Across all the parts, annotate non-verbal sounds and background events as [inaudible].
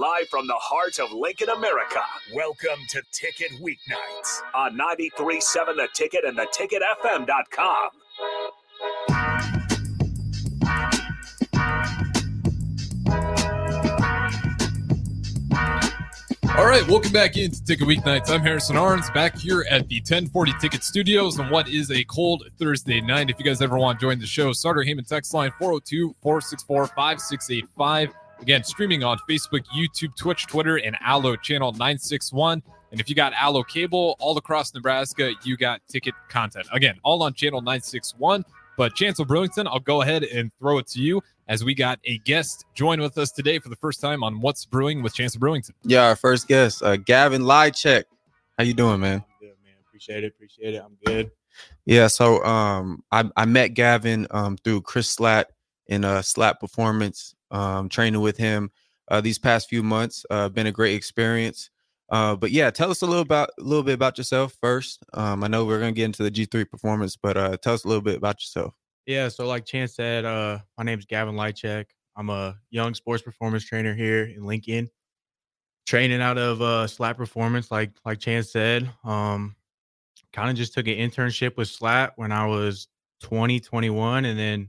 live from the heart of Lincoln, America. Welcome to Ticket Weeknights on 93.7 The Ticket and theticketfm.com. All right, welcome back into Ticket Weeknights. I'm Harrison Arns back here at the 1040 Ticket Studios on what is a cold Thursday night. If you guys ever want to join the show, Sartor Hamann text line 402 464 5685. Again, streaming on Facebook, YouTube, Twitch, Twitter, and Allo channel 961. And if you got Allo cable all across Nebraska, you got ticket content. Again, all on channel 961. But Chancellor Brewington, I'll go ahead and throw it to you as we got a guest join with us today for the first time on What's Brewing with Chancellor Brewington. Yeah, our first guest, uh, Gavyn Leitschuck. How you doing, man? Good man. Appreciate it. Appreciate it. I'm good. Yeah, so um, I, I met Gavyn um, through Chris Slatt in a Slatt performance, um, training with him uh, these past few months. Uh, been a great experience. Uh, but yeah, tell us a little about a little bit about yourself first. Um, I know we're gonna get into the G3 performance, but uh, tell us a little bit about yourself. Yeah, so like Chance said, uh, my is Gavyn Leitschuck. I'm a young sports performance trainer here in Lincoln, training out of uh, Slatt Performance, like like Chance said. Um, kind of just took an internship with Slatt when I was 20, 21, and then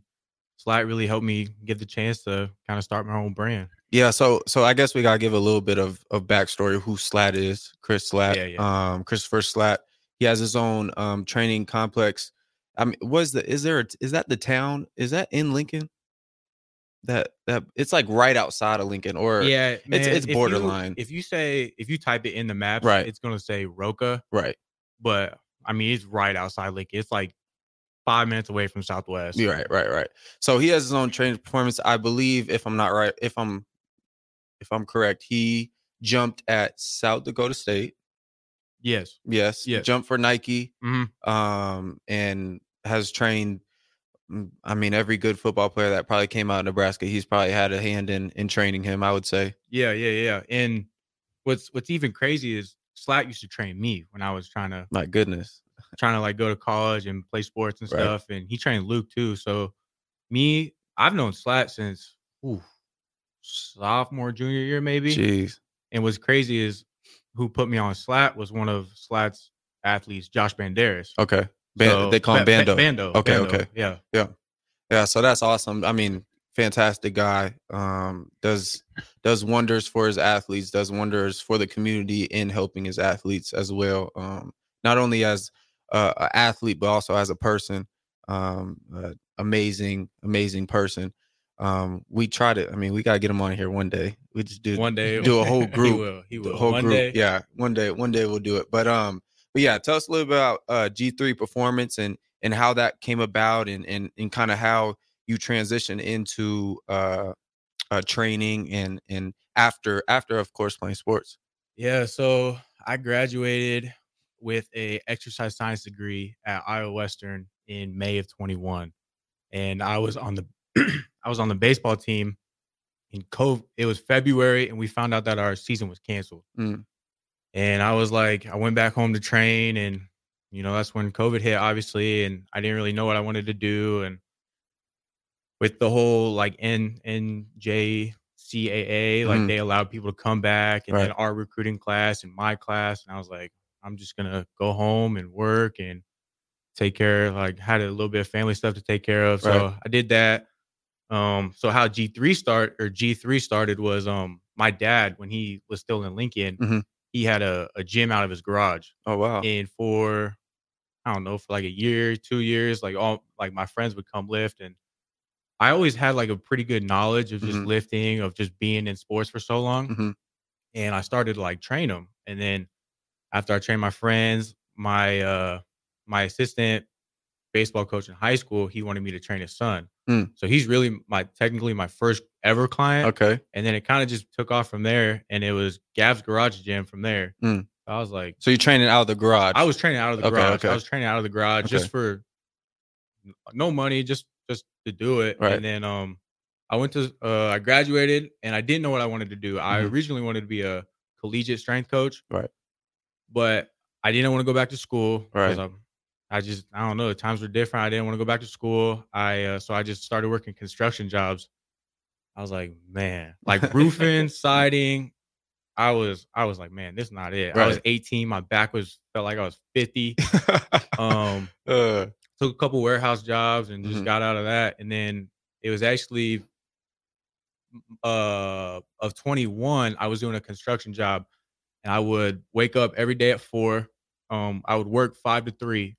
Slatt really helped me get the chance to kind of start my own brand. Yeah, so so I guess we gotta give a little bit of of backstory who Slatt is. Chris Slatt, Yeah, yeah. um, Christopher Slatt. He has his own um training complex. I mean, was the is there a, is that the town? Is that in Lincoln? That that it's like right outside of Lincoln, or yeah, it's man, it's if you- borderline. If you say if you type it in the map, Right. it's gonna say Roca, right. but I mean it's right outside Lincoln. It's like five minutes away from Southwest. You're right, right, right. So he has his own training performance. I believe, if I'm not right, if I'm if I'm correct, he jumped at South Dakota State. Yes. Yes, Yes. jumped for Nike. Mhm. um, and has trained. mm, I mean, every good football player that probably came out of Nebraska, he's probably had a hand in in training him. I would say. Yeah, yeah, yeah. And what's what's even crazy is Slatt used to train me when I was trying to My goodness. Trying to like go to college and play sports and Right. stuff. And he trained Luke too. So me, I've known Slat since ooh, sophomore, junior year, maybe. Jeez. And what's crazy is who put me on Slat was one of Slat's athletes, Josh Banderas. Okay. So- they call him Ba- Ba- Bando. Bando. Okay, Bando, okay. Yeah. Yeah. Yeah, so that's awesome. I mean, fantastic guy. Um, does does wonders for his athletes. Does wonders for the community in helping his athletes as well. Um, not only as uh, an athlete, but also as a person. Um, uh, amazing, amazing person. Um, we try to. I mean, we gotta get him on here one day. We just do One day do a whole [laughs] group. He will. He will. whole One group. day. Yeah, one day, one day we'll do it. But um, but yeah, tell us a little bit about uh G3 performance and and how that came about and and and kind of how you transition into uh, uh training and and after after of course playing sports. Yeah, so I graduated with a exercise science degree at Iowa Western in May of 21. And I was on the [clears throat] I was on the baseball team in COVID. It was February and we found out that our season was canceled. Mm. And I was like, I went back home to train and you know, that's when COVID hit, obviously, and I didn't really know what I wanted to do. And with the whole like N NJCAA, like Mhm. they allowed people to come back and then our recruiting class and my class. And I was like, I'm just gonna go home and work and take care of like had a little bit of family stuff to take care of. So Right. I did that. Um, so how G3 start or G3 started was um my dad when he was still in Lincoln, Mhm. he had a, a gym out of his garage Oh wow. and for I don't know for like a year, two years, like all like my friends would come lift, and I always had like a pretty good knowledge of just Mhm. lifting, of just being in sports for so long, Mhm. and I started to like train them, and then after I trained my friends, my uh my assistant baseball coach in high school, he wanted me to train his son, Mm. so he's really my technically my first ever client, Okay. and then it kind of just took off from there, and it was Gav's Garage Gym from there. Mm. I was like. So you're training out of the garage. I was training out of the Okay, garage. okay. I was training out of the garage Okay. just for no money, just just to do it. Right. And then um I went to uh I graduated and I didn't know what I wanted to do. I Mhm. originally wanted to be a collegiate strength coach. Right. But I didn't want to go back to school. Right. I'm- I just I don't know. The times were different. I didn't want to go back to school. I uh, so I just started working construction jobs. I was like, man, like roofing, [laughs] siding, I was I was like, man, this is not it. I was 18. My back was felt like I was 50. Um, [laughs] uh, took a couple warehouse jobs and just Mhm. got out of that. And then it was actually uh of 21, I was doing a construction job and I would wake up every day at four. Um, I would work five to three.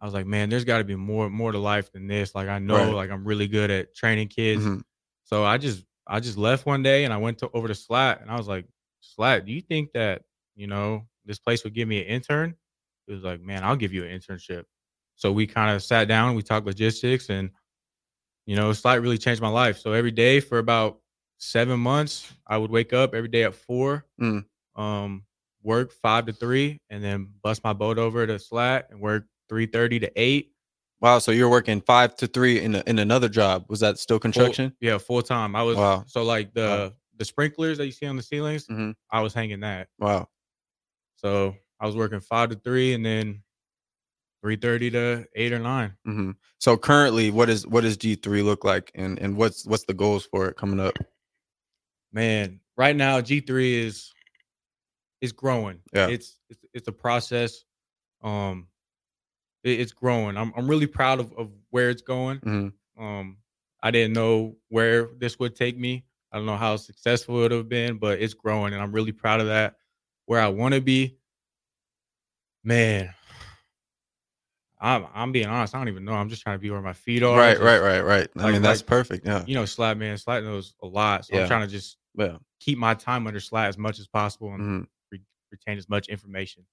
I was like, man, there's got to be more more to life than this. Like I know, Right. like I'm really good at training kids. mhm. So I just I just left one day and I went to over to Slat and I was like, Slat, do you think that you know this place would give me an intern? It was like, man, I'll give you an internship. So we kind of sat down, we talked logistics, and you know, Slat really changed my life. So every day for about seven months, I would wake up every day at four, Mm. Um, work five to three, and then bust my boat over to Slat and work three thirty to eight. Wow. So you're working five to three in a, in another job. Was that still Full- construction? yeah, full time. I was Wow. so like the Wow. the sprinklers that you see on the ceilings. Mhm. I was hanging that. Wow. So I was working five to three, and then three thirty to eight or nine. hmm So currently, what is what does G three look like, and and what's what's the goals for it coming up? Man, right now G three is is growing. Yeah. it's it's it's a process. Um, it- it's growing. I'm I'm really proud of of where it's going. Mhm. Um, I didn't know where this would take me. I don't know how successful it would have been, but it's growing, and I'm really proud of that. Where I want to be, man. I'm I'm being honest. I don't even know. I'm just trying to be where my feet are. Right, right, right, right. I like- mean, that's like- perfect. Yeah, You know, Slat man, Slat knows a lot, so Yeah. I'm trying to just yeah. keep my time under Slat as much as possible and Mhm. Re- retain as much information.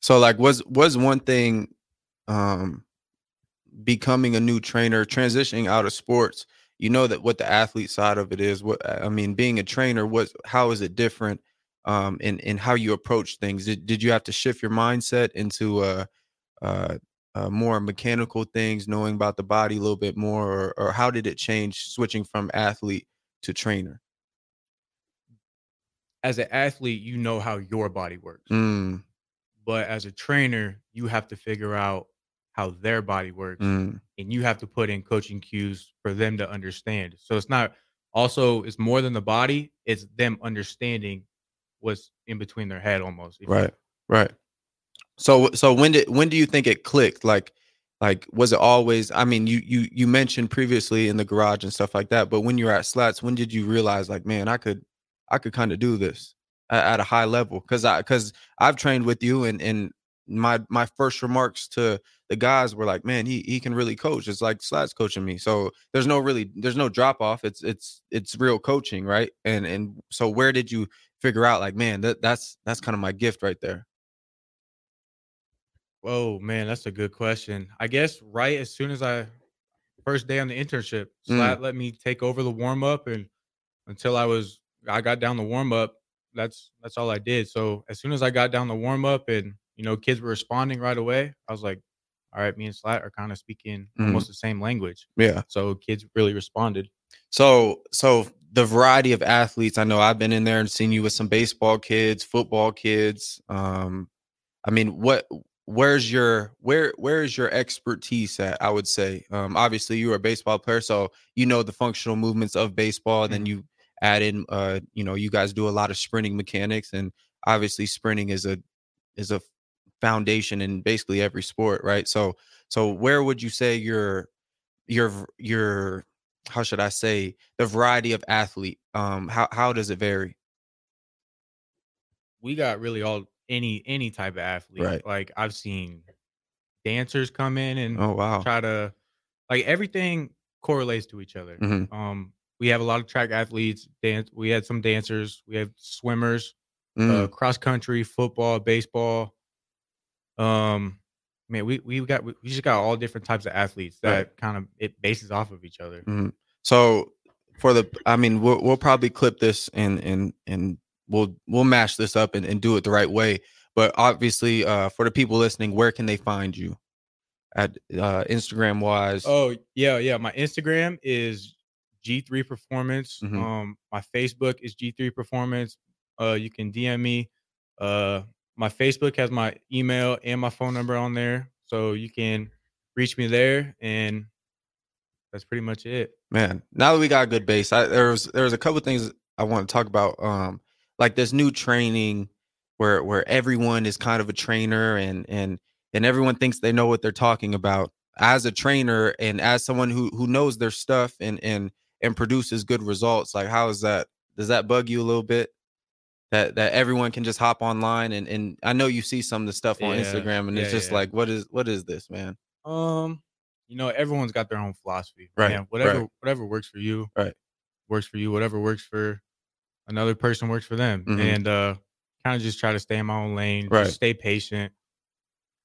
So like was was one thing um becoming a new trainer, transitioning out of sports, you know that what the athlete side of it is. What I mean, being a trainer, what how is it different um in in how you approach things? Did, did you have to shift your mindset into uh uh uh, more mechanical things, knowing about the body a little bit more, or, or how did it change switching from athlete to trainer? As an athlete, you know how your body works, Mm, but as a trainer, you have to figure out how their body works, mm, and you have to put in coaching cues for them to understand. So it's not also it's more than the body; it's them understanding what's in between their head, almost. if you- right, right. So so when did when do you think it clicked? Like like was it always? I mean, you you you mentioned previously in the garage and stuff like that, but when you were at Slats, when did you realize like, man, I could I could kind of do this at, a high level? Because I because I've trained with you and and my my first remarks to the guys were like, man, he he can really coach. It's like Slats coaching me. So there's no really there's no drop off. It's it's it's real coaching, right? And and so where did you figure out like, man, that that's that's kind of my gift right there. Oh man, that's a good question. I guess right as soon as I first day on the internship, Mm. Let me take over the warm up and until I was I got down the warm up, that's that's all I did. So as soon as I got down the warm up and you know kids were responding right away, I was like, all right, me and Slat are kind of speaking Mhm. almost the same language. Yeah. So kids really responded. So so the variety of athletes, I know I've been in there and seen you with some baseball kids, football kids. Um, I mean, what where's your where where is your expertise at? I would say. Um, obviously you're a baseball player, so you know the functional movements of baseball. And then Mhm. you add in uh, you know, you guys do a lot of sprinting mechanics, and obviously sprinting is a is a foundation in basically every sport, right? So so where would you say your your your how should I say the variety of athlete? Um, how how does it vary? We got really all any any type of athlete. Right. Like I've seen dancers come in and Oh wow. try to like everything correlates to each other. Mhm. Um, we have a lot of track athletes, dance. We had some dancers. We have swimmers, uh, Mm, cross country, football, baseball. Um, man, we we got we just got all different types of athletes that Right. kind of it bases off of each other. mhm. So for the, I mean, we'll we'll probably clip this and and and we'll we'll mash this up and, and do it the right way. But obviously, uh, for the people listening, where can they find you? At uh, Instagram wise. Oh yeah, yeah. My Instagram is G3 Performance. Mhm. Um, my Facebook is G3 Performance. Uh, you can DM me. Uh, my Facebook has my email and my phone number on there, so you can reach me there, and that's pretty much it. man now that we got a good base I, there was there was a couple things i want to talk about um like this new training where where everyone is kind of a trainer and and and everyone thinks they know what they're talking about as a trainer and as someone who who knows their stuff and and and produces good results like how is that does that bug you a little bit that that everyone can just hop online and and I know you see some of the stuff on Yeah, Instagram and it's just yeah. like what is what is this man Um, you know, everyone's got their own philosophy. Right, man. Whatever right. whatever works for you. Right. Works for you. Whatever works for another person works for them. Mhm. And uh kind of just try to stay in my own lane. Right. Just stay patient.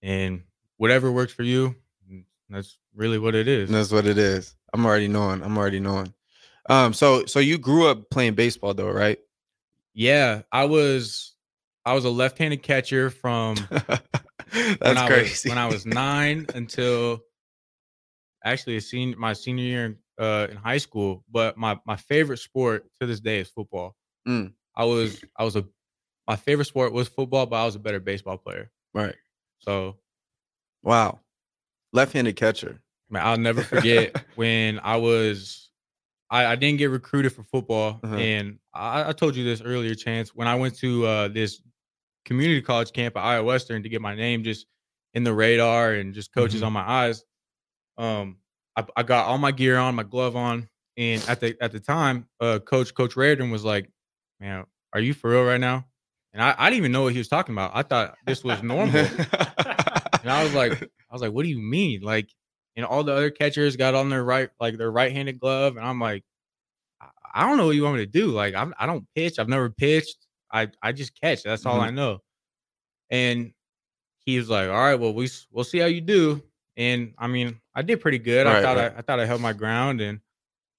And whatever works for you, mm, that's really what it is. That's what it is I'm already knowing I'm already knowing um so so you grew up playing baseball though right Yeah. I was I was a left-handed catcher from [laughs] that's when I crazy was when I was [laughs] nine until actually a senior my senior year in, uh, in high school. But my my favorite sport to this day is football. Mm. I was I was a my favorite sport was football, but I was a better baseball player. right So wow left-handed catcher man, I'll never [laughs] forget when I was I, I didn't get recruited for football, Uh-huh. and I, I told you this earlier, Chance. When I went to uh, this community college camp at Iowa Western to get my name just in the radar and just coaches Mhm. on my eyes, um, I, I got all my gear on, my glove on, and at the at the time, uh, coach Coach Raridan was like, "Man, are you for real right now?" And I, I didn't even know what he was talking about. I thought this was normal. [laughs] And I was like, I was like, what do you mean? Like, and all the other catchers got on their right, like their right-handed glove, and I'm like, I, don't know what you want me to do. Like, I'm, I don't pitch. I've never pitched. I, I just catch. That's all Mhm. I know. And he was like, all right, well, we, we'll see how you do. And I mean, I did pretty good. I thought right. I, I thought I held my ground. And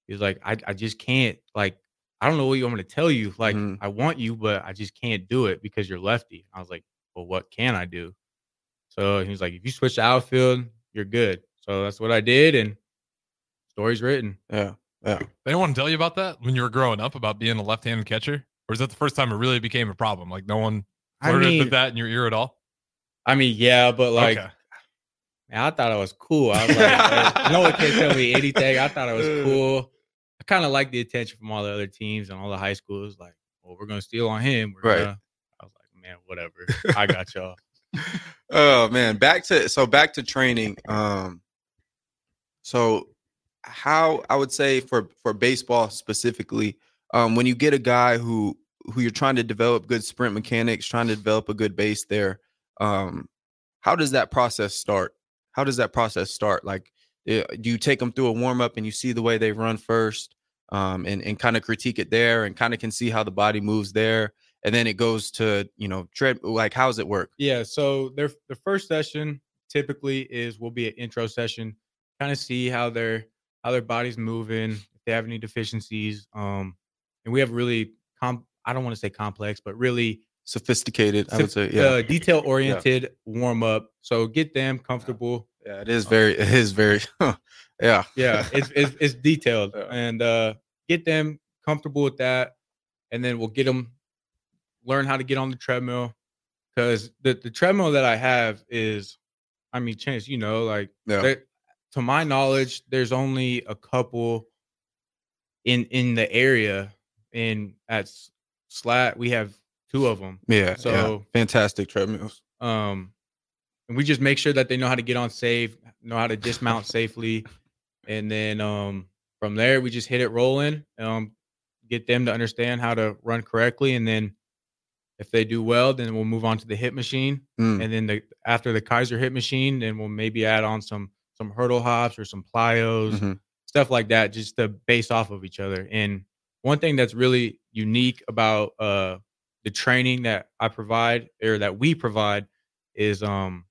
he was like, I, I just can't. Like, I don't know what you want me to tell you. Like, Mhm. I want you, but I just can't do it because you're lefty. I was like, well, what can I do? So he was like, if you switch to outfield, you're good. So that's what I did, and story's written. yeah yeah They didn't want to tell you about that when you were growing up about being a left-handed catcher, or is that the first time it really became a problem? Like no one I flirted mean, with that in your ear at all. I mean, yeah, but like, okay. man, I thought I was cool. I was like, [laughs] no one can tell me anything. I thought I was cool. I kind of like the attention from all the other teams and all the high schools. Like, well, we're gonna steal on him. We're Right. Gonna... I was like, man, whatever. I got y'all. [laughs] oh man back to so back to training um so how i would say for for baseball specifically um when you get a guy who who you're trying to develop good sprint mechanics trying to develop a good base there um how does that process start how does that process start like eh, do you take them through a warm up and you see the way they run first um and and kind of critique it there and kind of can see how the body moves there and then it goes to you know tread like how does it work Yeah. So their the first session typically is will be an intro session, kind of see how their how their body's moving, if they have any deficiencies. Um, and we have really com I don't want to say complex, but really sophisticated i would say yeah uh, detail oriented warm up. So get them comfortable. yeah it is very [laughs] it is very yeah Yeah, it's it's, [laughs] it's detailed, Yeah. and uh, get them comfortable with that, and then we'll get them learn how to get on the treadmill because the the treadmill that I have is, I mean, chance you know, like yeah to my knowledge, there's only a couple in in the area, and at Slat we have two of them. yeah yeah. So- fantastic treadmills Um, and we just make sure that they know how to get on safe, know how to dismount safely, and then um from there we just hit it rolling. Um, get them to understand how to run correctly, and then if they do well, then we'll move on to the hit machine, Mm, and then the after the Keiser hit machine, then we'll maybe add on some some hurdle hops or some plyos, mhm. stuff like that, just to base off of each other. And one thing that's really unique about uh the training that I provide or that we provide is um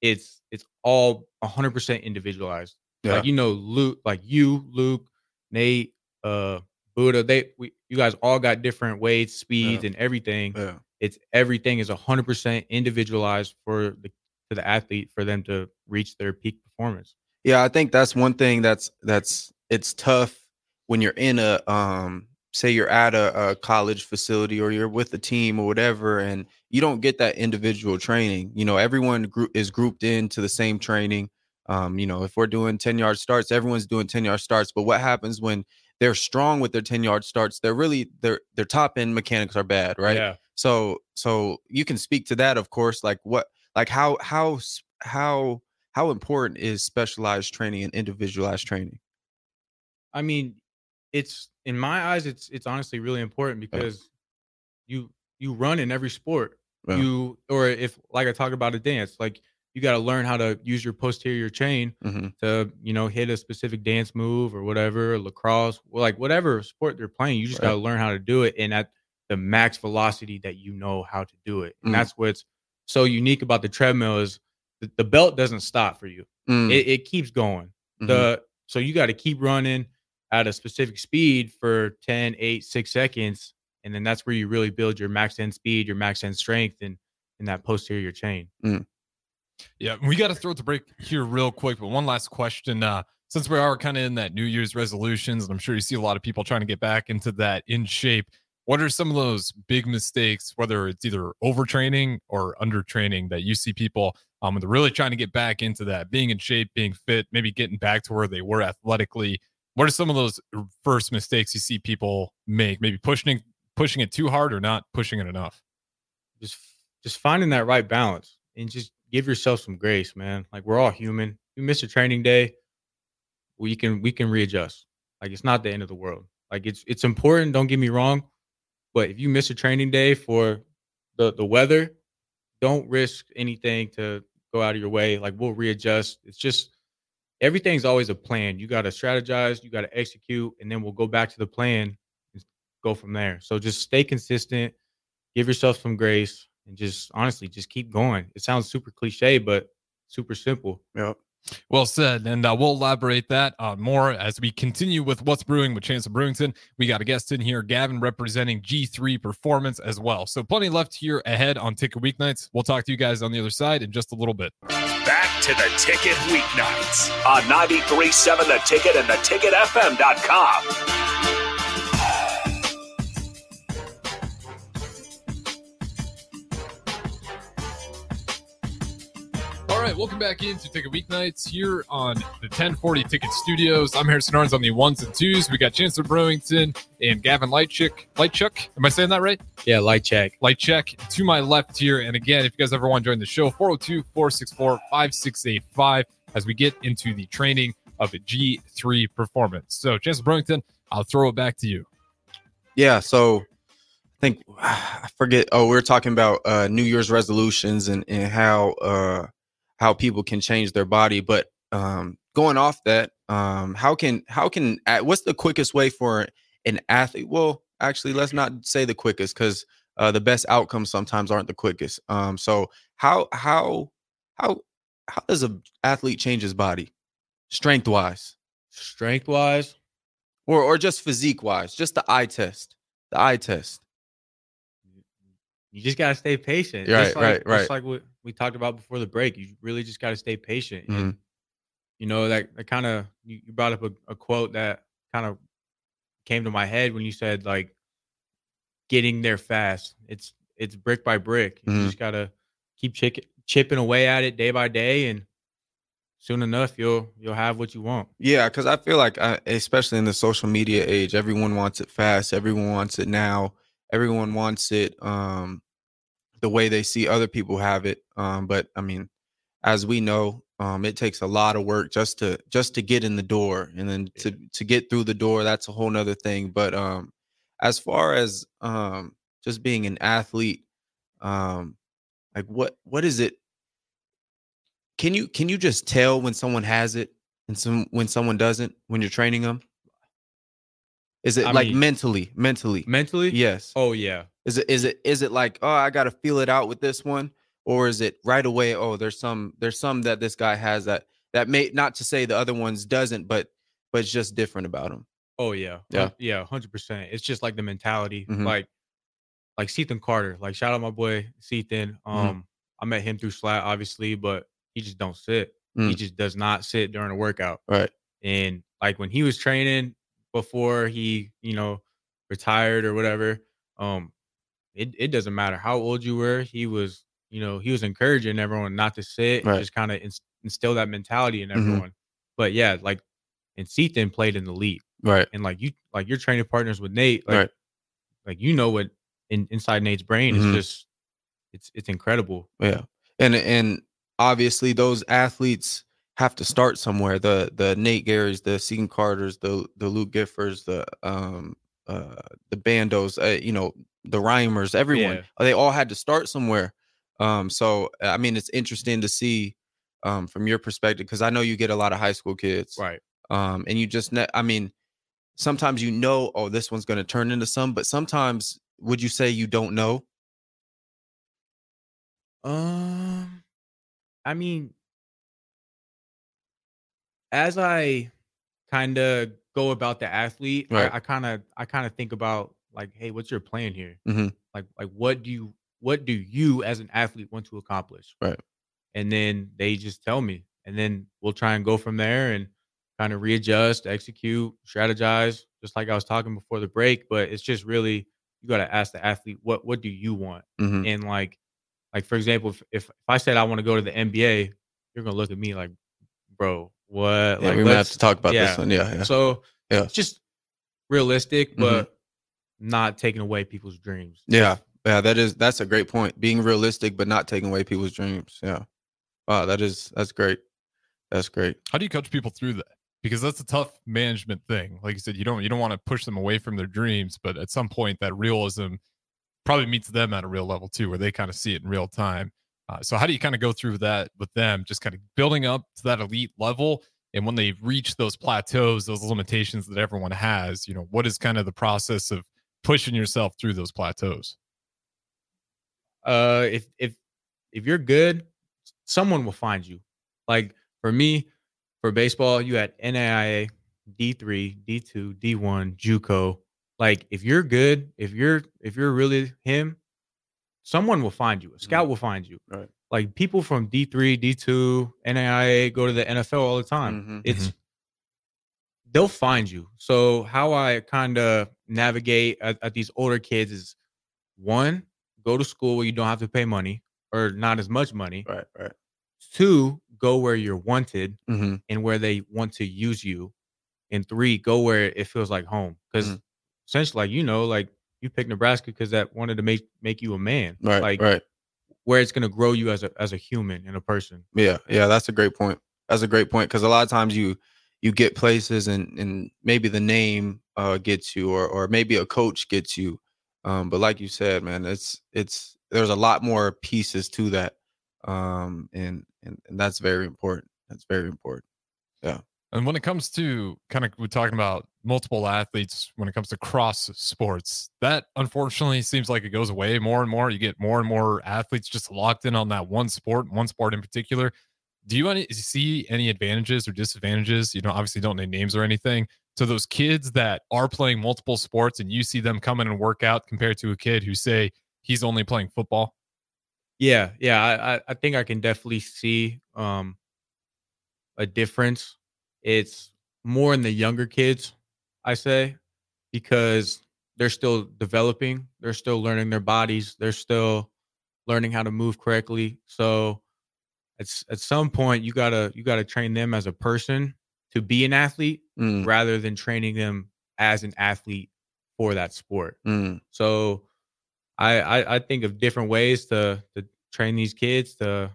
it's it's all 100% individualized. yeah Like you know Luke like you, Luke, Nate, uh Buddha, they we you guys all got different weights, speeds Yeah. and everything. yeah It's everything is 100% individualized for the to the athlete for them to reach their peak performance. yeah i think that's one thing that's that's it's tough when you're in a um say you're at a, a college facility or you're with a team or whatever and you don't get that individual training you know everyone group is grouped into the same training um you know if we're doing 10 yard starts everyone's doing 10 yard starts but what happens when they're strong with their 10 yard starts. They're really their their top end mechanics are bad, right? Yeah. So so you can speak to that, of course. Like what like how how how how important is specialized training and individualized training? I mean, it's in my eyes, it's it's honestly really important because you you run in every sport. Yeah. You or if like I talk about a dance, like you got to learn how to use your posterior chain Mhm. to you know hit a specific dance move or whatever, lacrosse, like whatever sport they're playing. You just got to learn how to do it and at the max velocity that you know how to do it. And Mm. that's what's so unique about the treadmill is the, the belt doesn't stop for you. Mm, It, it keeps going mhm. the so you got to keep running at a specific speed for 10 8 6 seconds and then that's where you really build your max end speed your max end strength and in that posterior chain Yeah, we got to throw it to break here real quick. But one last question. Uh, since we are kind of in that New Year's resolutions, and I'm sure you see a lot of people trying to get back into that in shape, what are some of those big mistakes, whether it's either overtraining or undertraining, that you see people um, they're really trying to get back into that, being in shape, being fit, maybe getting back to where they were athletically? What are some of those first mistakes you see people make? Maybe pushing pushing it too hard or not pushing it enough? just just finding that right balance and just give yourself some grace man like we're all human you miss a training day we can we can readjust like it's not the end of the world like it's it's important don't get me wrong but if you miss a training day for the the weather don't risk anything to go out of your way. Like we'll readjust. It's just everything's always a plan. You got to strategize you got to execute and then we'll go back to the plan and go from there. So just stay consistent give yourself some grace and just honestly just keep going. It sounds super cliche but super simple. Yep. Well said. And uh, we'll elaborate that uh, more as we continue with What's Brewing with Chancellor Brewington. We got a guest in here, Gavyn, representing G3 Performance as well. So plenty left here ahead on Ticket Weeknights. We'll talk to you guys on the other side in just a little bit. Back to the Ticket Weeknights on 93.7 The Ticket and the theticketfm.com. welcome back into Ticket Weeknights here on the 1040 Ticket Studios. I'm Harrison Arns on the ones and twos. We got Chancellor Brewington and Gavyn Lightchick. Lightchuck, am I saying that right? yeah light check light check to my left here. And again, if you guys ever want to join the show, 402 464 5685 as we get into the training of a G3 performance. So, Chancellor Brewington, I'll throw it back to you. Yeah, so I think [sighs] I forget. Oh, we are talking about uh, New Year's resolutions and and how uh, how people can change their body. But um, going off that, um, how can how can what's the quickest way for an athlete? Well, actually, let's not say the quickest because uh, the best outcomes sometimes aren't the quickest. Um, so how how how how does a athlete change his body, strength wise, strength wise or or just physique wise, just the eye test, the eye test. you just gotta stay patient Right, just like, right, right. just like what we talked about before the break you really just gotta stay patient Mm-hmm. and you know that, that kind of you, you brought up a, a quote that kind of came to my head when you said like getting there fast it's it's brick by brick you Mhm. just gotta keep chick- chipping away at it day by day and soon enough you'll you'll have what you want Yeah, because I feel like, uh, especially in the social media age, everyone wants it fast. Everyone wants it now. Everyone wants it um, the way they see other people have it. Um, but I mean, as we know, um, it takes a lot of work just to just to get in the door, and then to to get through the door. That's a whole nother thing. But um, as far as um, just being an athlete, um, like what what is it? Can you can you just tell when someone has it and some when someone doesn't when you're training them? Is it I like mean- mentally, mentally? mentally Yes. oh yeah Is it is it is it like oh I got to feel it out with this one, or is it right away? Oh, there's some there's some that this guy has that that may not to say the other ones doesn't, but but it's just different about him. Oh yeah, Yeah. Hun- yeah, hundred percent. It's just like the mentality, Mhm. like like Sethan Carter. Like shout out my boy Sethan. Mm-hmm. Um, I met him through Slat, obviously, but he just don't sit. He Mm. just does not sit during a workout. Right. And like when he was training before he, you know, retired or whatever, um, it it doesn't matter how old you were. He was, you know, he was encouraging everyone not to sit and just kind of instill that mentality in Mhm. everyone. But yeah, like and Sethan played in the league. Right. and like you like you're training partners with Nate, like Right. like you know what in, inside Nate's brain Mhm. is just it's it's incredible. Yeah. And and obviously those athletes have to start somewhere. The the Nate Gerrys, the Seaton Carters, the the Luke Giffords, the um uh the Bandos, uh, you know, the Rhymers, everyone. Yeah. They all had to start somewhere. Um so I mean it's interesting to see um from your perspective because I know you get a lot of high school kids. Right. Um and you just ne- I mean sometimes you know oh this one's going to turn into some but sometimes would you say you don't know? Um, I mean, as I kind of go about the athlete, Right. I, kind of I kind of think about like, hey, what's your plan here? Mhm. Like, like what do you what do you as an athlete want to accomplish? Right. And then they just tell me, and then we'll try and go from there and kind of readjust, execute, strategize, just like I was talking before the break. But it's just really you got to ask the athlete what what do you want Mhm. and like like for example if, if if i said i want to go to the nba you're gonna look at me like bro what Yeah, like we might have to talk about yeah. this one. Yeah, yeah. so Yeah. it's just realistic Mhm. but not taking away people's dreams Yeah, yeah, that is that's a great point. Being realistic, but not taking away people's dreams. Yeah, wow, that is that's great. That's great. How do you coach people through that? Because that's a tough management thing. Like you said, you don't you don't want to push them away from their dreams, but at some point that realism probably meets them at a real level too, where they kind of see it in real time. Uh, so how do you kind of go through that with them, just kind of building up to that elite level? And when they reach those plateaus, those limitations that everyone has, you know, what is kind of the process of pushing yourself through those plateaus? uh if if if you're good someone will find you like for me for baseball you had NAIA D3 D2 D1 JUCO like if you're good if you're if you're really him someone will find you a scout will find you Right. like people from D3 D2 NAIA go to the NFL all the time Mhm. it's they'll find you so how I kind of navigate at, at these older kids is one go to school where you don't have to pay money or not as much money Right, right. two go where you're wanted Mm-hmm. and where they want to use you and three go where it feels like home because Mhm. essentially like you know like you picked nebraska because that wanted to make make you a man Right, like right. where it's going to grow you as a as a human and a person Yeah, yeah, that's a great point. That's a great point because a lot of times you you get places and and maybe the name uh gets you or or maybe a coach gets you. Um, but like you said, man, it's it's there's a lot more pieces to that. Um, and and, and that's very important. That's very important. And when it comes to kind of we're talking about multiple athletes when it comes to cross sports, that unfortunately seems like it goes away more and more. You get more and more athletes just locked in on that one sport, one sport in particular. Do you any, see any advantages or disadvantages? You know, obviously don't name names or anything to those kids that are playing multiple sports and you see them come in and work out compared to a kid who say he's only playing football. yeah yeah I, I i think i can definitely see um a difference it's more in the younger kids i say because they're still developing they're still learning their bodies they're still learning how to move correctly. So it's at some point you gotta you gotta train them as a person to be an athlete Mm, rather than training them as an athlete for that sport. Mm, so I, I I think of different ways to to train these kids to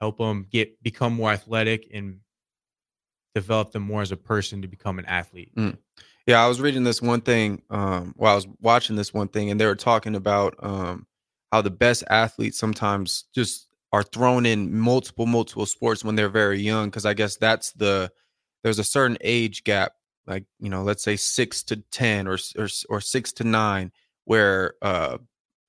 help them get become more athletic and develop them more as a person to become an athlete. Yeah, I was reading this one thing. Um, while I was watching this one thing, and they were talking about um, how the best athletes sometimes just are thrown in multiple, multiple sports when they're very young. Because I guess that's the there's a certain age gap, like you know, let's say six to ten or or or six to nine, where uh,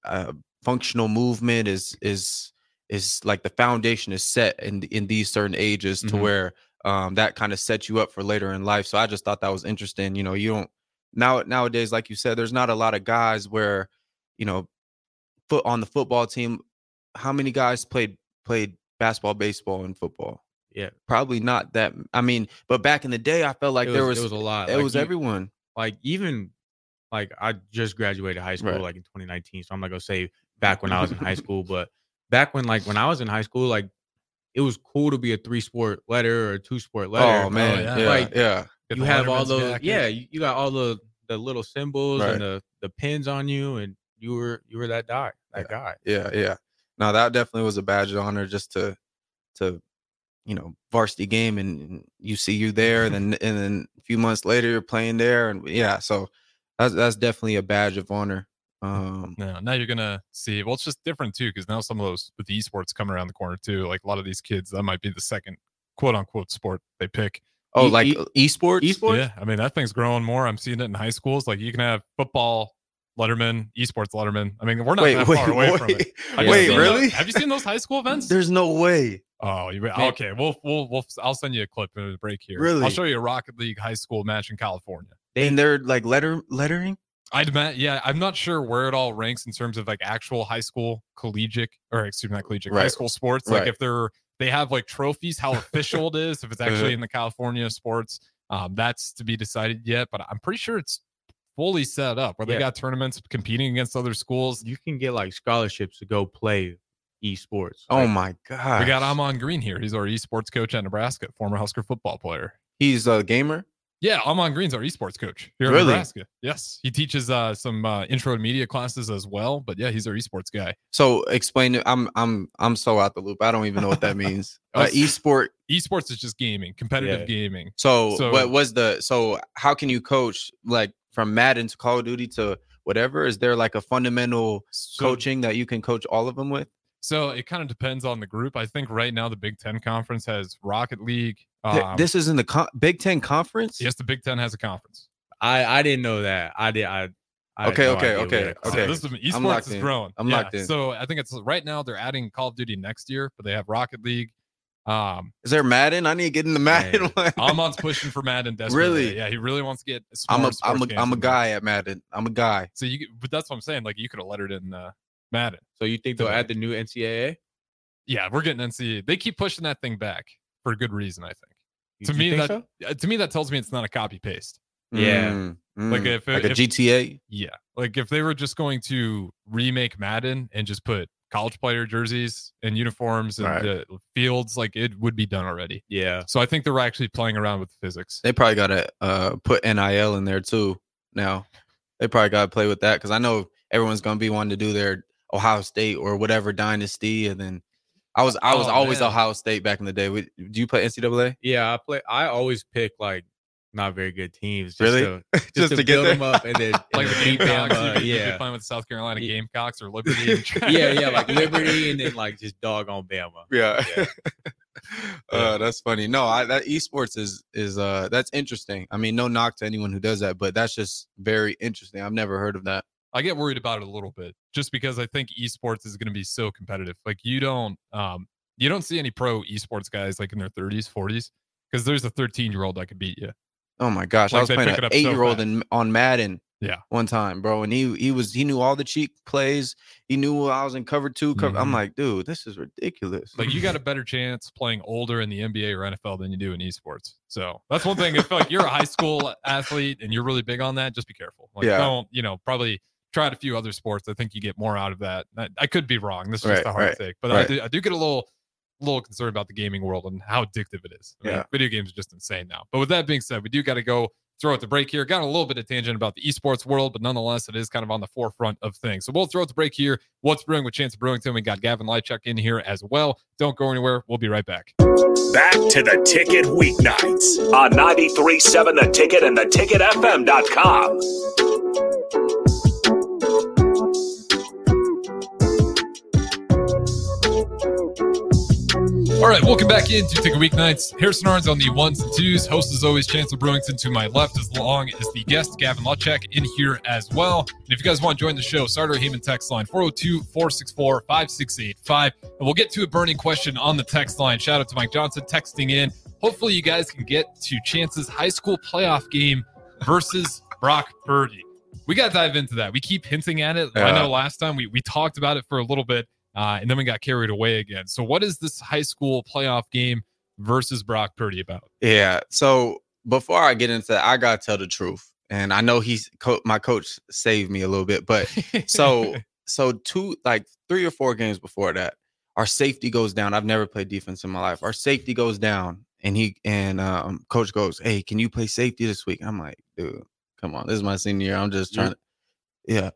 uh, functional movement is is is like the foundation is set in in these certain ages to Mhm. where um, that kind of sets you up for later in life. So I just thought that was interesting. You know, you don't now nowadays, like you said, there's not a lot of guys where, you know, foot on the football team. How many guys played played basketball, baseball, and football? Yeah. Probably not that. I mean, but back in the day, I felt like there was, was a lot. it Like, was you- everyone. like even like I just graduated high school Right. like in 2019, so I'm not gonna say [laughs] back when I was in high school, but back when like when I was in high school, like it was cool to be a three sport letter or a two sport oh, letter. Oh man, yeah. yeah, Like, yeah. Get you have all Letterman's those. jacket. Yeah, you, you got all the the little symbols Right. and the the pins on you, and you were you were that guy. That guy. Yeah, yeah. Now that definitely was a badge of honor just to to you know varsity game and and you see you there, and then and then a few months later you're playing there, and yeah, so that's that's definitely a badge of honor. Um, No, now you're gonna see. Well, it's just different too, because now some of those with the esports coming around the corner too. Like a lot of these kids, that might be the second quote unquote sport they pick. oh, E- like e- esports. esports? Yeah, I mean that thing's growing more. I'm seeing it in high schools. Like you can have football, Letterman, esports Letterman. I mean, we're not Wait, that wait, far away from it. [laughs] wait, Have wait, really? those- have you seen those high school [laughs] events? There's no way. Oh, you Man. okay? We'll we'll we'll. I'll send you a clip in the break here. Really? I'll show you a Rocket League high school match in California. and they're like letter lettering. I'd met, yeah, I'm not sure where it all ranks in terms of like actual high school collegiate or excuse me, not collegiate, high school sports. Like Right. if they're they have like trophies, how [laughs] official it is, if it's actually in the California sports, um, that's to be decided yet. But I'm pretty sure it's fully set up where they got tournaments competing against other schools. You can get like scholarships to go play esports. Oh Like, my god. We got Amon Green here. He's our esports coach at Nebraska, former Husker football player. He's a gamer. Yeah, Amon Green's our esports coach here Really? in Nebraska. Yes, he teaches uh, some uh, intro to media classes as well. But yeah, he's our esports guy. So explain it. I'm I'm I'm so out the loop. I don't even know what that means. [laughs] uh, esport. Esports is just gaming, competitive Yeah. gaming. So, So- what was the so how can you coach like from Madden to Call of Duty to whatever? Is there like a fundamental So, coaching that you can coach all of them with? So it kind of depends on the group. I think right now the Big Ten conference has Rocket League. Um, this is in the co- Big Ten conference. yes, the Big Ten has a conference. I I didn't know that. I did. I. I had Okay, no okay, idea okay, So okay. this is, esports is growing. I'm Yeah, locked in. So I think it's right now they're adding Call of Duty next year, but they have Rocket League. Um, Is there Madden? I need to get in the Madden Hey, one. Amon's [laughs] pushing for Madden desperately. Really? Yeah, he really wants to get. I'm more a sports I'm a games I'm a in guy at Madden. I'm a guy. So you, but that's what I'm saying. Like you could have lettered in uh, Madden. So you think they'll add the new NCAA? Yeah, we're getting NCAA. They keep pushing that thing back for a good reason. I think. You- To me, think that- so? Uh, To me, that tells me it's not a copy paste. Yeah. Mm, Like mm. if it- like a if- GTA. Yeah, like if they were just going to remake Madden and just put college player jerseys and uniforms and Right. the fields, like it would be done already. Yeah. So I think they're actually playing around with physics. They probably got to uh, put NIL in there too. Now they probably got to play with that because I know everyone's gonna be wanting to do their Ohio State or whatever dynasty, and then I was I was Oh, always man. Ohio State back in the day. Do you play NCAA? Yeah. I play. I always pick like not very good teams. Just Really? To, [laughs] just, Just to, to get build there? them up and then [laughs] Like and the then them, Gamecocks, uh, you you could yeah. find with South Carolina Yeah. Gamecocks or [laughs] Liberty. and- yeah, yeah, like Liberty, and then like just dog on Bama. Yeah. Yeah. uh, that's funny. No, I, that esports is is uh that's interesting. I mean, no knock to anyone who does that, but that's just very interesting. I've never heard of that. I get worried about it a little bit just because I think esports is going to be so competitive. Like you don't, um, you don't see any pro esports guys like in their 30s, 40s, because there's a 13 year old that could beat you. Oh my gosh, Like, I was playing an up eight year old in on Madden. Yeah. one time, bro, and he he was he knew all the cheat plays. He knew I was in cover two. Cover. I'm Mhm. like, dude, this is ridiculous. Like you got a better chance playing older in the NBA or NFL than you do in esports. So that's one thing. If like you're a high school athlete and you're really big on that, just be careful. Like Yeah. don't, you know, probably tried a few other sports. I think you get more out of that. I, I could be wrong. This is just a hard right, take, but I, do, I do get a little little concerned about the gaming world and how addictive it is. I mean, Yeah. video games are just insane now. But with that being said, we do got to go throw out the break here. Got a little bit of tangent about the esports world, but nonetheless, it is kind of on the forefront of things. So we'll throw out the break here. What's brewing with Chancellor Brewington? We got Gavyn Leitschuck in here as well. Don't go anywhere. We'll be right back. Back to the ticket weeknights on 93.7 The Ticket and the theticketfm.com. All right, welcome back into Ticket Weeknights. Harrison Arns on the ones and twos. Host is always Chancellor Brewington to my left, as long as the guest Gavyn Leitschuck in here as well. And if you guys want to join the show, Sartor Hamann text line 402 464 5685. And we'll get to a burning question on the text line. Shout out to Mike Johnson texting in. Hopefully, you guys can get to Chance's high school playoff game versus Brock Purdy. We got to dive into that. We keep hinting at it. I know last time we, we talked about it for a little bit. Uh, and then we got carried away again. So, what is this high school playoff game versus Brock Purdy about? Yeah. So before I get into that, I gotta tell the truth, and I know he's co- my coach saved me a little bit, but so [laughs] so two like three or four games before that, our safety goes down. I've never played defense in my life. Our safety goes down, and he and um, coach goes, "Hey, can you play safety this week?" I'm like, "Dude, come on, this is my senior year. I'm just trying to." Yeah,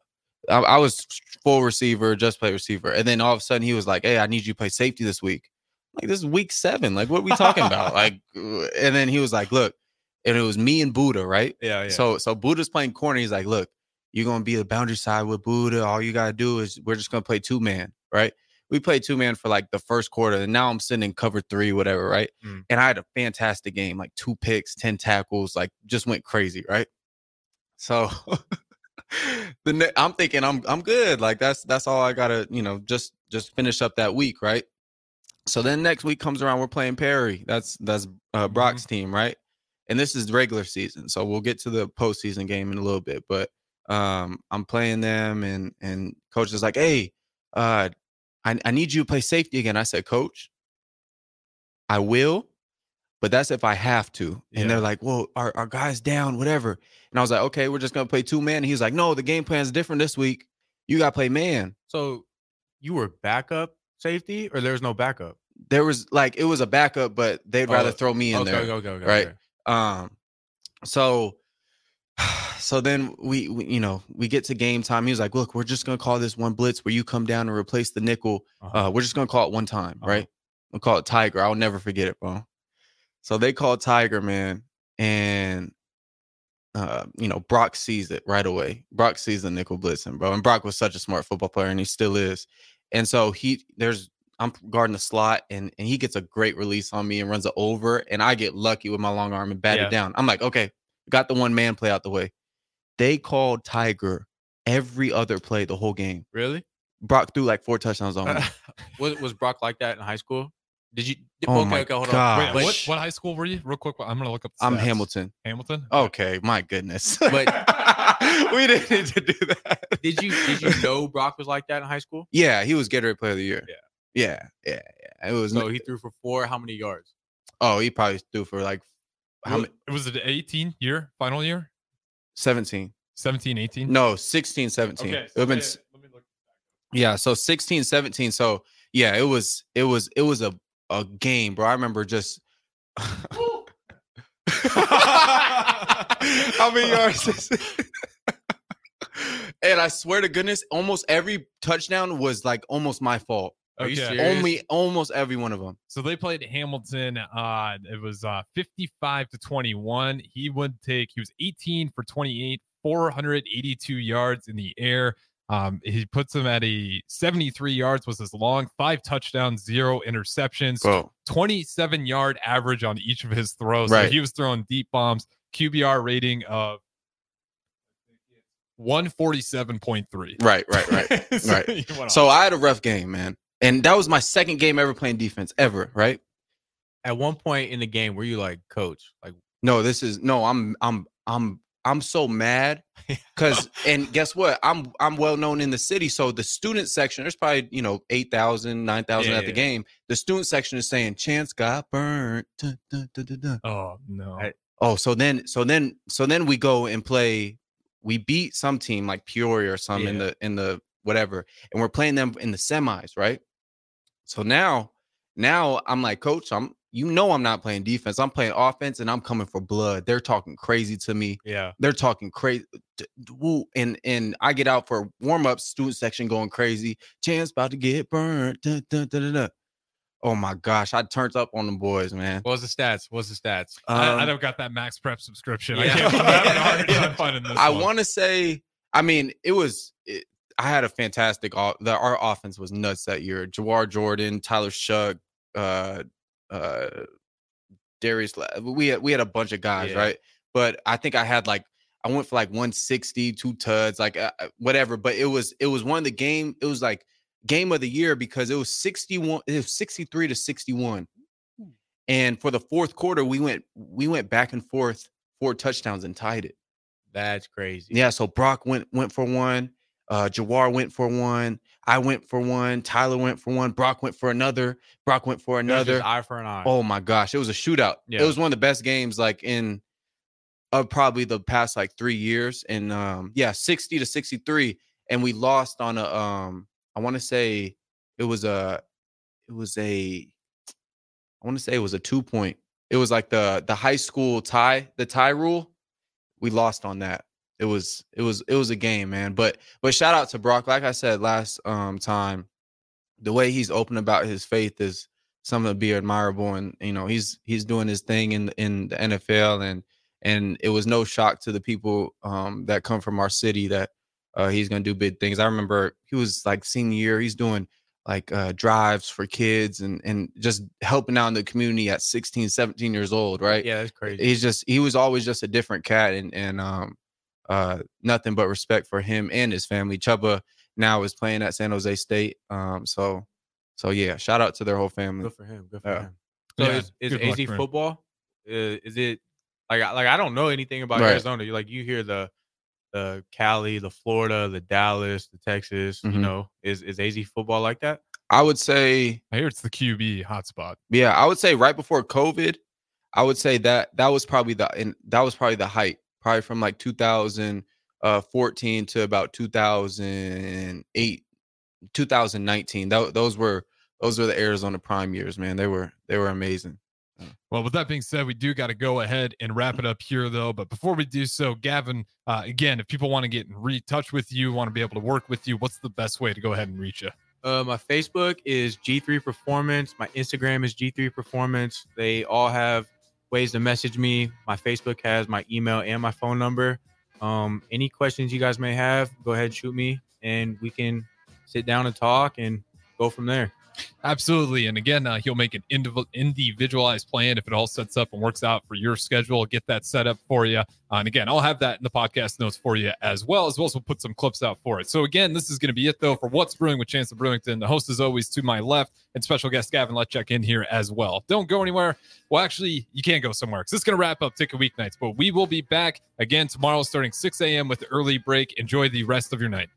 I, I was full receiver, just play receiver, and then all of a sudden he was like, "Hey, I need you to play safety this week." Like this is week seven. Like what are we talking about? [laughs] Like, uh, and then he was like, "Look," and it was me and Buddha, right? Yeah, yeah. So so Buddha's playing corner. He's like, look, you're gonna be the boundary side with Buddha. All you gotta do is we're just gonna play two man, right? We played two man for like the first quarter, and now I'm sitting in cover three, whatever, right? Mm. And I had a fantastic game, like two picks, ten tackles, like just went crazy, right? So [laughs] [laughs] the ne- I'm thinking I'm I'm good. Like that's that's all I gotta, you know, just just finish up that week, right? So then next week comes around, we're playing Perry. That's that's uh, Brock's team, right? And this is regular season, so we'll get to the postseason game in a little bit. But um, I'm playing them, and and coach is like, "Hey, uh, I I need you to play safety again." I said, "Coach, I will, but that's if I have to." And Yeah. they're like, "Well, our our guys down, whatever." And I was like, "Okay, we're just gonna play two man." And he's like, "No, the game plan's different this week. You gotta play man." so you were backup safety, or there was no backup? There was like it was a backup, but they'd rather Oh, throw me in okay, there. okay, okay, right? Um, so, [sighs] so then we, we, you know, we get to game time. He was like, "Look, we're just gonna call this one blitz where you come down and replace the nickel. Uh-huh. Uh, we're just gonna call it one time, Uh-huh. right? We'll call it Tiger. I'll never forget it, bro." So they called Tiger, man, and uh, you know, Brock sees it right away. Brock sees the nickel blitzing, bro, and Brock was such a smart football player, and he still is. And so he, there's, I'm guarding the slot, and and he gets a great release on me and runs it over, and I get lucky with my long arm and bat Yeah. it down. I'm like, okay, got the one man play out the way. They called Tiger every other play the whole game. Really? Brock threw like four touchdowns on me. [laughs] was was Brock like that in high school? Did you? Oh okay, my okay, hold God. on. Wait, what, what high school were you? Real quick, I'm gonna look up. the I'm. Hamilton. Hamilton. Okay, my goodness. [laughs] But- we didn't need to do that. Did you did you [laughs] know Brock was like that in high school? Yeah, he was Gatorade Player of the Year. Yeah. yeah, yeah, yeah. It was. So he threw for four. How many yards? oh, he probably threw for like how Well, many? It was the 18 year, final year, 17. 17, 18. No, 16, 17. Okay. it been s- let me look. yeah, so 16, 17. So yeah, it was it was it was a a game, bro. I remember just [laughs] How many yards is it? and I swear to goodness, almost every touchdown was like almost my fault. Are you Okay. serious? Only almost every one of them. So they played Hamilton. Uh, it was uh 55 to 21. He would take. He was 18 for 28, 482 yards in the air. Um, he puts him at a 73 yards was his long, five touchdowns, zero interceptions, Bro. 27 yard average on each of his throws. So Right. he was throwing deep bombs. QBR rating of 147.3. Right, right, right. So [laughs] right. So. I had a rough game, man. And that was my second game ever playing defense ever, right? At one point in the game, were you like, coach, like, No, this is no, I'm I'm I'm I'm so mad [laughs] because and guess what? I'm I'm well known in the city. So the student section, there's probably, you know, 8,000, 9,000 Yeah, at the yeah. game. The student section is saying Chance got burnt. Dun, dun, dun, oh no. I- Oh, so then so then so then we go and play we beat some team like Peoria or some in the in the whatever and we're playing them in the semis, right? So now now I'm like coach, I'm you know I'm not playing defense. I'm playing offense and I'm coming for blood. They're talking crazy to me. yeah, They're talking crazy and and I get out for warm up student section going crazy. Chance about to get burned. Dun, dun, dun, dun, dun. Oh my gosh, I turned up on them boys, man. what was the stats? What's the stats? I, I Um, don't got that Max Prep subscription. I can't. I'm having a hard [laughs] time finding this. I want to say, I mean, it was. It, I had a fantastic. The our offense was nuts that year. Jawar Jordan, Tyler Shuck, uh, uh, Darius. We had we had a bunch of guys, Yeah. right? But I think I had like I went for like 160, two tuds, like uh, uh, whatever. But it was it was one of the game. It was like game of the year because it was 61. It was 63 to 61. And for the fourth quarter, we went we went back and forth, four touchdowns and tied it. That's crazy. Yeah, so Brock went went for one. Uh Jawar went for one. I went for one. Tyler went for one. Brock went for another. Brock went for It was just another. eye for an eye. Oh my gosh, it was a shootout. It was one of the best games like in of probably the past like three years. And um yeah, 60 to 63. And we lost on a um, I want to say it was a it was a I want to say it was a two point it was like the the high school tie, the tie rule. We lost on that. It was it was it was a game, man. But but shout out to Brock. Like I said last um time, the way he's open about his faith is something to be admirable. And you know, he's he's doing his thing in in the NFL and and it was no shock to the people um that come from our city that uh he's gonna do big things. I remember he was like senior year, he's doing like uh, drives for kids and and just helping out in the community at 16 17 years old right Yeah, that's crazy. he's just he was always just a different cat and and um uh nothing but respect for him and his family Chubba now is playing at san jose state um so so yeah shout out to their whole family Good for him. Good for Yeah. him. So Yeah, is, is AZ football? Uh, is it like I- like I don't know anything about Right. Arizona. You like you hear the the Cali, the Florida, the Dallas, the Texas. You Mhm. know, is is AZ football like that? i would say I hear it's the QB hotspot. yeah i would say right before covid i would say that that was probably the and that was probably the height probably from like 2014 to about 2008 2019 Tho- those were those were the arizona prime years man they were they were amazing Well, with that being said, we do got to go ahead and wrap it up here, though. But before we do so, Gavyn, uh, again, if people want to get in re- touch with you, want to be able to work with you, what's the best way to go ahead and reach you? Uh, my Facebook is G3 Performance. My Instagram is G3 Performance. They all have ways to message me. My Facebook has my email and my phone number. Um, any questions you guys may have, go ahead and shoot me, and we can sit down and talk and go from there. Absolutely. And again, uh, he'll make an indiv- individualized plan if it all sets up and works out for your schedule. Get that set up for you. Uh, and again, I'll have that in the podcast notes for you as well, as well as we'll put some clips out for it. So again, this is going to be it though for what's brewing with Chancellor Brewington. The host is always to my left, and special guest Gavyn Leitschuck in here as well. Don't go anywhere. Well, actually, you can't go somewhere because it's going to wrap up Ticket Weeknights. But we will be back again tomorrow, starting 6 a.m. with the early break. Enjoy the rest of your night.